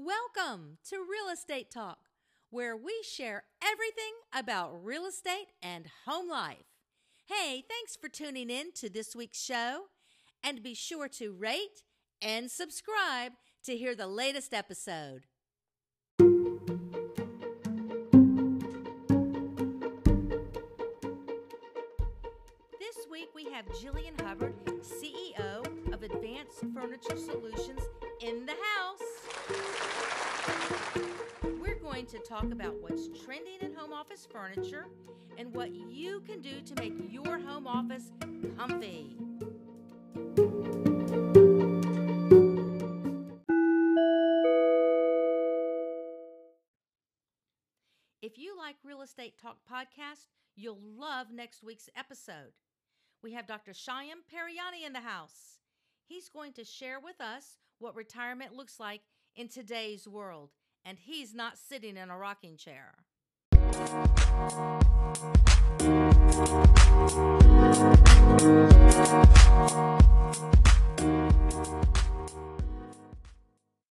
Welcome to Real Estate Talk, where we share everything about real estate and home life. Hey, thanks for tuning in to this week's show, and be sure to rate and subscribe to hear the latest episode. This week we have Jillian Hubbard, CEO of Advanced Furniture Solutions, in the house. To talk about what's trending in home office furniture and what you can do to make your home office comfy. If you like Real Estate Talk podcast, you'll love next week's episode. We have Dr. Shyam Periani in the house. He's going to share with us what retirement looks like in today's world, and he's not sitting in a rocking chair.